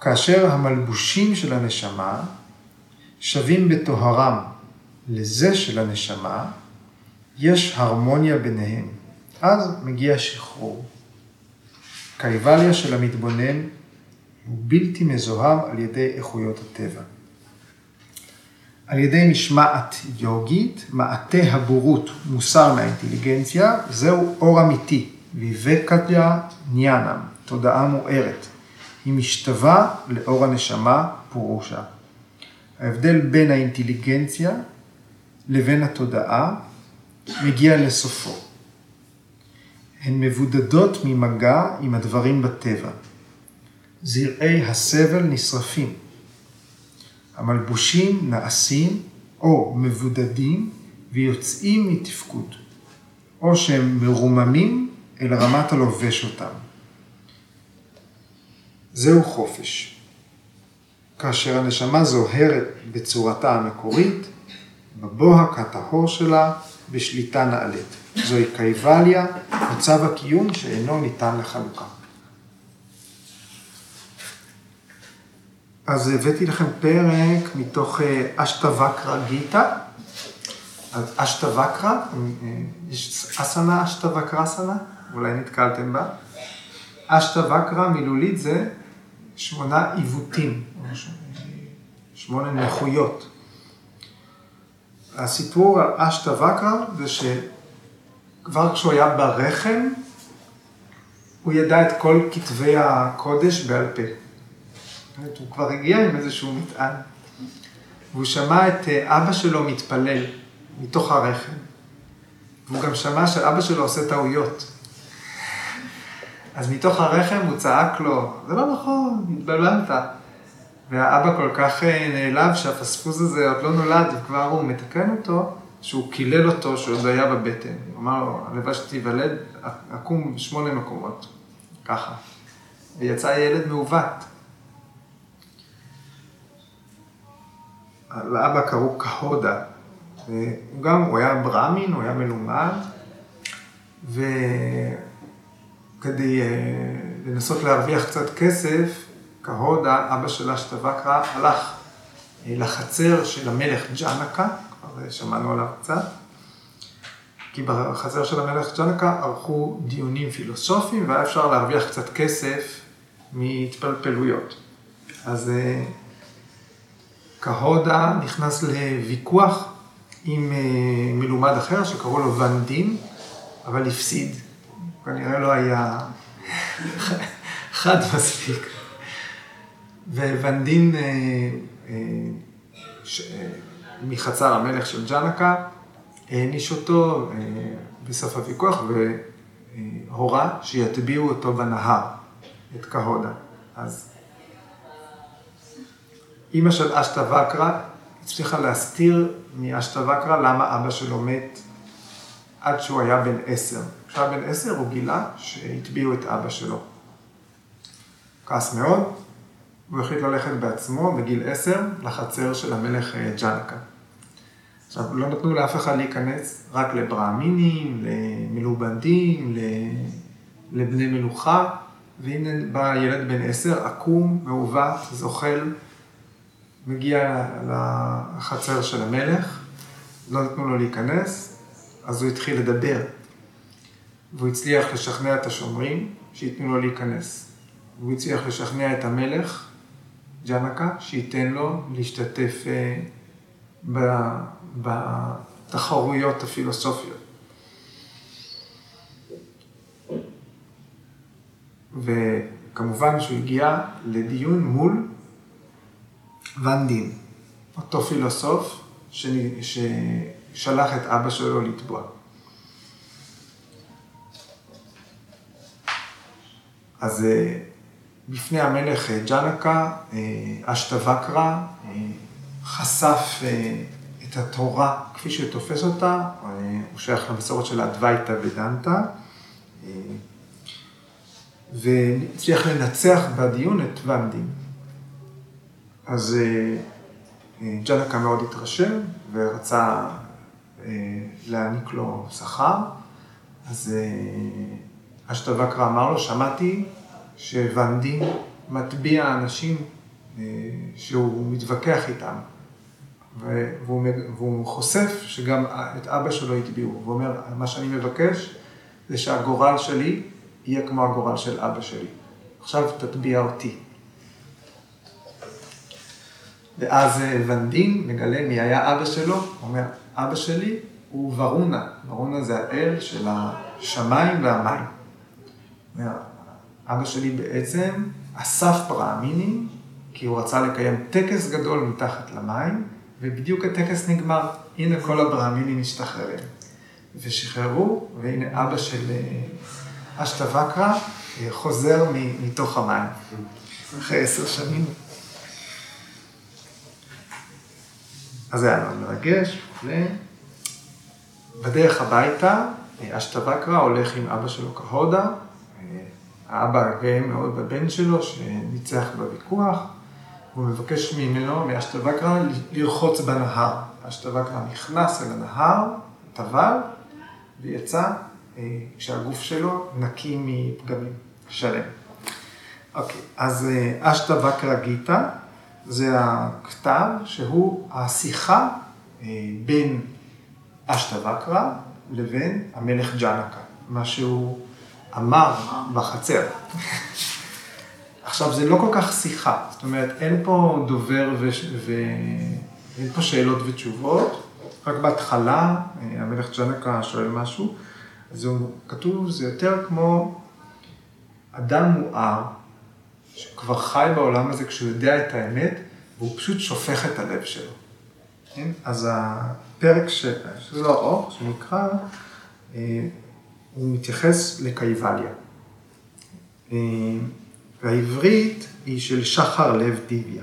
כאשר המלבושים של הנשמה שווים בטוהרם לזה של הנשמה, יש הרמוניה ביניהם. אז מגיע שחרור. קייבליה של המתבונן הוא בלתי מזוהם על ידי איכויות הטבע. על ידי משמעת יוגית, מעטה הבורות מוסר מהאינטליגנציה, זהו אור אמיתי, ויבקתיה ניאנם, תודעה מוארת. היא משתווה לאור הנשמה פורושה. ההבדל בין האינטליגנציה לבין התודעה מגיע לסופו. הן מבודדות ממגע עם הדברים בטבע. זרעי הסבל נשרפים. המלבושים נעשים או מבודדים ויוצאים מתפקוד, או שהם מרוממים אל רמת הלובש אותם. זהו חופש. כאשר הנשמה זוהרת בצורתה המקורית, בבוהק הטהור שלה בשליטה נעלית. זוהי קייבליה, מצב הקיום שאינו ניתן לחלוקה. אז הבאתי לכם פרק מתוך אה, אשתווקרא גיתא. אז אשתווקרא, אה, יש אסנה אשתווקרסנה, אולי נתקלתם בה. אשתווקרא מילולית זה שמונה עיוותים, שמונה נכויות. הסיפור על אשתווקרא זה שכבר כשהוא היה ברחם, הוא ידע את כל כתבי הקודש בעל פה. הוא כבר הגיע עם איזשהו מטען. והוא שמע את אה, אבא שלו מתפלל מתוך הרחם. והוא גם שמע שאבא שלו עושה טעויות. אז מתוך הרחם הוא צעק לו, זה לא נכון, התבלבלת. והאבא כל כך אה, נעלב שהפספוס הזה עוד לא נולד, וכבר הוא מתקן אותו, שהוא קילל אותו שעוד היה בבטן. הוא אמר לו, הלוואי שתיוולד, אקום בשמונה מקומות, ככה. ויצא ילד מעוות. לאבא קראו כהודה. הוא גם, הוא היה ברמין, הוא היה מלומד, וכדי uh, לנסות להרוויח קצת כסף, כהודה, אבא של אשתווקרא, הלך לחצר של המלך ג'אנקה, כבר שמענו עליו קצת, כי בחצר של המלך ג'אנקה ערכו דיונים פילוסופיים והיה אפשר להרוויח קצת כסף מהתפלפלויות. אז uh, כהודה נכנס לוויכוח עם אה, מלומד אחר שקראו לו ונדין, אבל הפסיד. כנראה לא היה [laughs] חד מספיק. וונדין אה, אה, מחצר המלך של ג'אנקה העניש אותו בסוף הוויכוח והורה שיטביעו אותו בנהר, את כהודה. אז אימא של אשתווקרא הצליחה להסתיר מאשתווקרא למה אבא שלו מת עד שהוא היה בן עשר. כשהיה בן עשר הוא גילה שהטביעו את אבא שלו. כעס מאוד, הוא החליט ללכת בעצמו בגיל עשר לחצר של המלך אה, ג'אנקה. עכשיו, לא נתנו לאף אחד להיכנס, רק לברהמינים, למלובנדים, לבני מלוכה, והנה בא ילד בן עשר, עקום, מעוות, זוחל, מגיע לחצר של המלך, לא נתנו לו להיכנס, אז הוא התחיל לדבר. והוא הצליח לשכנע את השומרים שייתנו לו להיכנס. והוא הצליח לשכנע את המלך, ג'נקה, שייתן לו להשתתף אה, בתחרויות הפילוסופיות. וכמובן שהוא הגיע לדיון מול ואן דין, אותו פילוסוף ששלח את אבא שלו לתבוע. אז אה, בפני המלך אה, ג'נקה, אה, אשתווקרא חשף את התורה כפי שהוא תופס אותה, הוא שייך למסורת של אדווייתא ודנתא, והצליח לנצח בדיון את ונדין. אז ג'נקה מאוד התרשם ורצה להעניק לו שכר, אז אשתווקרא אמר לו, שמעתי שוונדין מטביע אנשים אה, שהוא מתווכח איתם, והוא, והוא חושף שגם את אבא שלו הטביעו. הוא אומר, מה שאני מבקש זה שהגורל שלי יהיה כמו הגורל של אבא שלי. עכשיו תטביע אותי. ואז אה, ונדין מגלה מי היה אבא שלו, אומר, אבא שלי הוא ורונה, ורונה זה האל של השמיים והמים. אבא שלי בעצם אסף ברעמינים, כי הוא רצה לקיים טקס גדול מתחת למים, ובדיוק הטקס נגמר. הנה כל הברעמינים משתחררים. ושחררו, והנה אבא של אה, אשתווקרא אה, חוזר מתוך המים, אחרי עשר שנים. אז זה היה מאוד מרגש, בדרך הביתה, אה, אשתווקרא הולך עם אבא שלו כהודה, האבא גאה מאוד בבן שלו שניצח בוויכוח, והוא מבקש ממנו, מאשתווקרא, לרחוץ בנהר. אשתווקרא נכנס אל הנהר, טבל, ויצא אה, כשהגוף שלו נקי מפגמים, שלם. אוקיי, אז אה, אשתווקרא גיתא זה הכתב שהוא השיחה אה, בין אשתווקרא לבין המלך ג'נקה, מה שהוא אמר בחצר. עכשיו, זה לא כל כך שיחה, זאת אומרת, אין פה דובר ואין פה שאלות ותשובות, רק בהתחלה אה, המלך ג'נקה שואל משהו, אז הוא כתוב, זה יותר כמו אדם מואר, שכבר חי בעולם הזה כשהוא יודע את האמת, והוא פשוט שופך את הלב שלו. כן? אז הפרק, ש... שזה לא ארוך, שנקרא, אה, הוא מתייחס לקייבליה. אה, והעברית היא של שחר לב דיביה.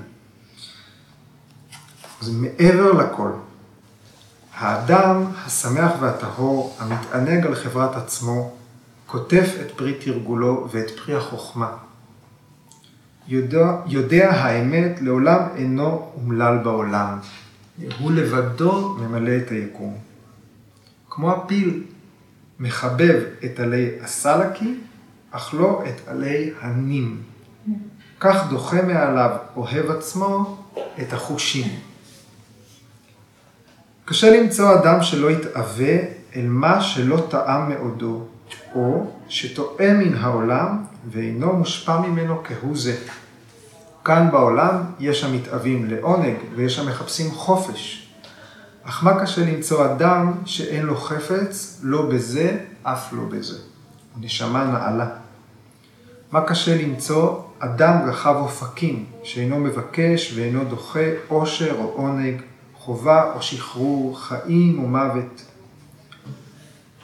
אז מעבר לכל, האדם השמח והטהור, המתענג על חברת עצמו, כותף את פרי תרגולו ואת פרי החוכמה. יודע, יודע האמת לעולם אינו אומלל בעולם, הוא לבדו ממלא את היקום. כמו הפיל מחבב את עלי הסלקי, אך לא את עלי הנים. כך דוחה מעליו אוהב עצמו את החושים. קשה למצוא אדם שלא יתאווה אל מה שלא טעם מאודו, או שטועה מן העולם ואינו מושפע ממנו כהוא זה. כאן בעולם יש המתאווים לעונג ויש המחפשים חופש, אך מה קשה למצוא אדם שאין לו חפץ, לא בזה, אף לא בזה. נשמה נעלה. מה קשה למצוא אדם רחב אופקים, שאינו מבקש ואינו דוחה עושר או עונג, חובה או שחרור, חיים או מוות.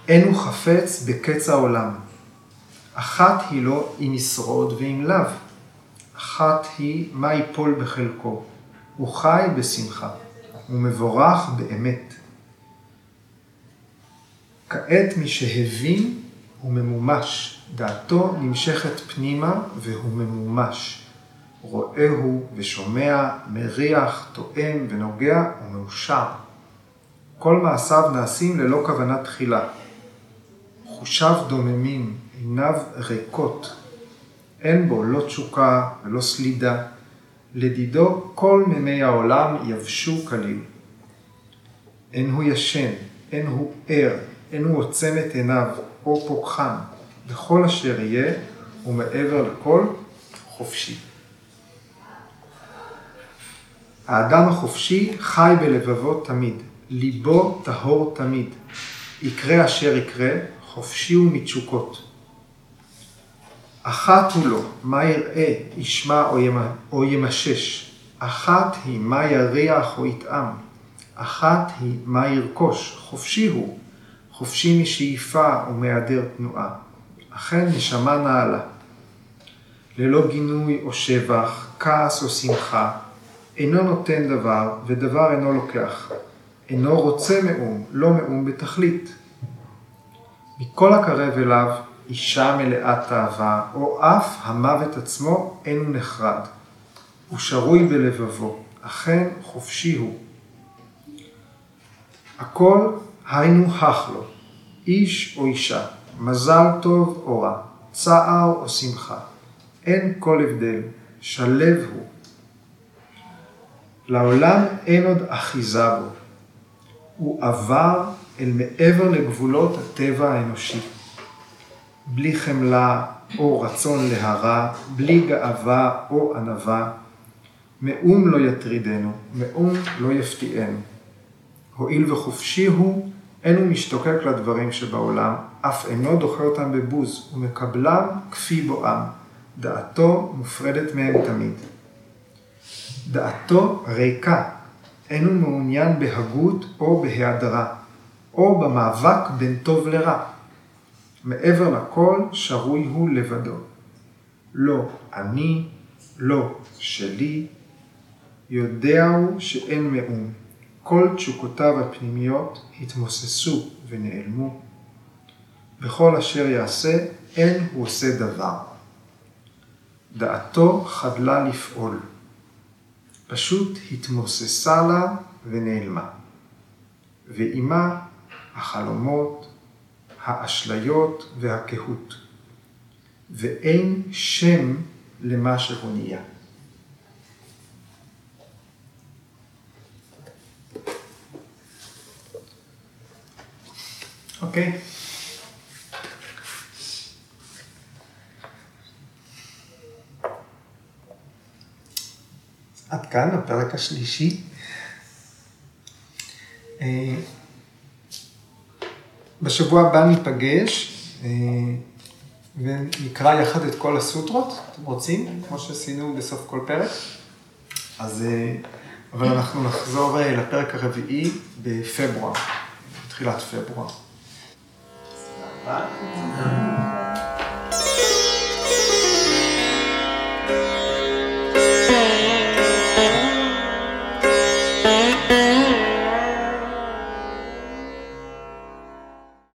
אין הוא חפץ בקץ העולם. אחת היא לו אם ישרוד ואם לאו. אחת היא מה ייפול בחלקו. הוא חי בשמחה. הוא מבורך באמת. כעת מי שהבין הוא ממומש, דעתו נמשכת פנימה והוא ממומש. רואהו ושומע, מריח, טועם ונוגע ומאושר. כל מעשיו נעשים ללא כוונה תחילה. חושיו דוממים, עיניו ריקות. אין בו לא תשוקה ולא סלידה. לדידו כל מימי העולם יבשו כליל. אין הוא ישן, אין הוא ער, אין הוא עוצם את עיניו או פוקחן. בכל אשר יהיה, ומעבר לכל, חופשי. האדם החופשי חי בלבבו תמיד, ליבו טהור תמיד. יקרה אשר יקרה, חופשי הוא מתשוקות. אחת הוא לו, מה יראה, ישמע או ימשש. אחת היא מה יריח או יטעם. אחת היא מה ירכוש, חופשי הוא. חופשי משאיפה ומהיעדר תנועה. אכן נשמה נעלה. ללא גינוי או שבח, כעס או שמחה, אינו נותן דבר ודבר אינו לוקח. אינו רוצה מאום, לא מאום בתכלית. מכל הקרב אליו, אישה מלאת תאווה, או אף המוות עצמו אינו נחרד. הוא שרוי בלבבו, אכן חופשי הוא. הכל היינו הך לו, איש או אישה, מזל טוב או רע, צער או שמחה. אין כל הבדל, שלב הוא. לעולם אין עוד אחיזה בו. הוא עבר אל מעבר לגבולות הטבע האנושי. בלי חמלה או רצון להרע, בלי גאווה או ענווה. מאום לא יטרידנו, מאום לא יפתיענו. הואיל וחופשי הוא, אין הוא משתוקק לדברים שבעולם, אף אינו דוחה אותם בבוז, ומקבלם כפי בואם. דעתו מופרדת מהם תמיד. דעתו ריקה, אין הוא מעוניין בהגות או בהיעדרה, או במאבק בין טוב לרע. מעבר לכל שרוי הוא לבדו. לא אני, לא שלי, יודע הוא שאין מאום. כל תשוקותיו הפנימיות התמוססו ונעלמו. בכל אשר יעשה, אין הוא עושה דבר. דעתו חדלה לפעול. פשוט התמוססה לה ונעלמה. ועימה החלומות, האשליות והקהות. ואין שם למה שהוא נהיה. אוקיי? Okay. עד כאן הפרק השלישי. אה, בשבוע הבא ניפגש אה, ונקרא יחד את כל הסוטרות, אתם רוצים? כמו שעשינו בסוף כל פרק. אז, אה, אבל אנחנו נחזור לפרק הרביעי בפברואר, בתחילת פברואר. סבבה?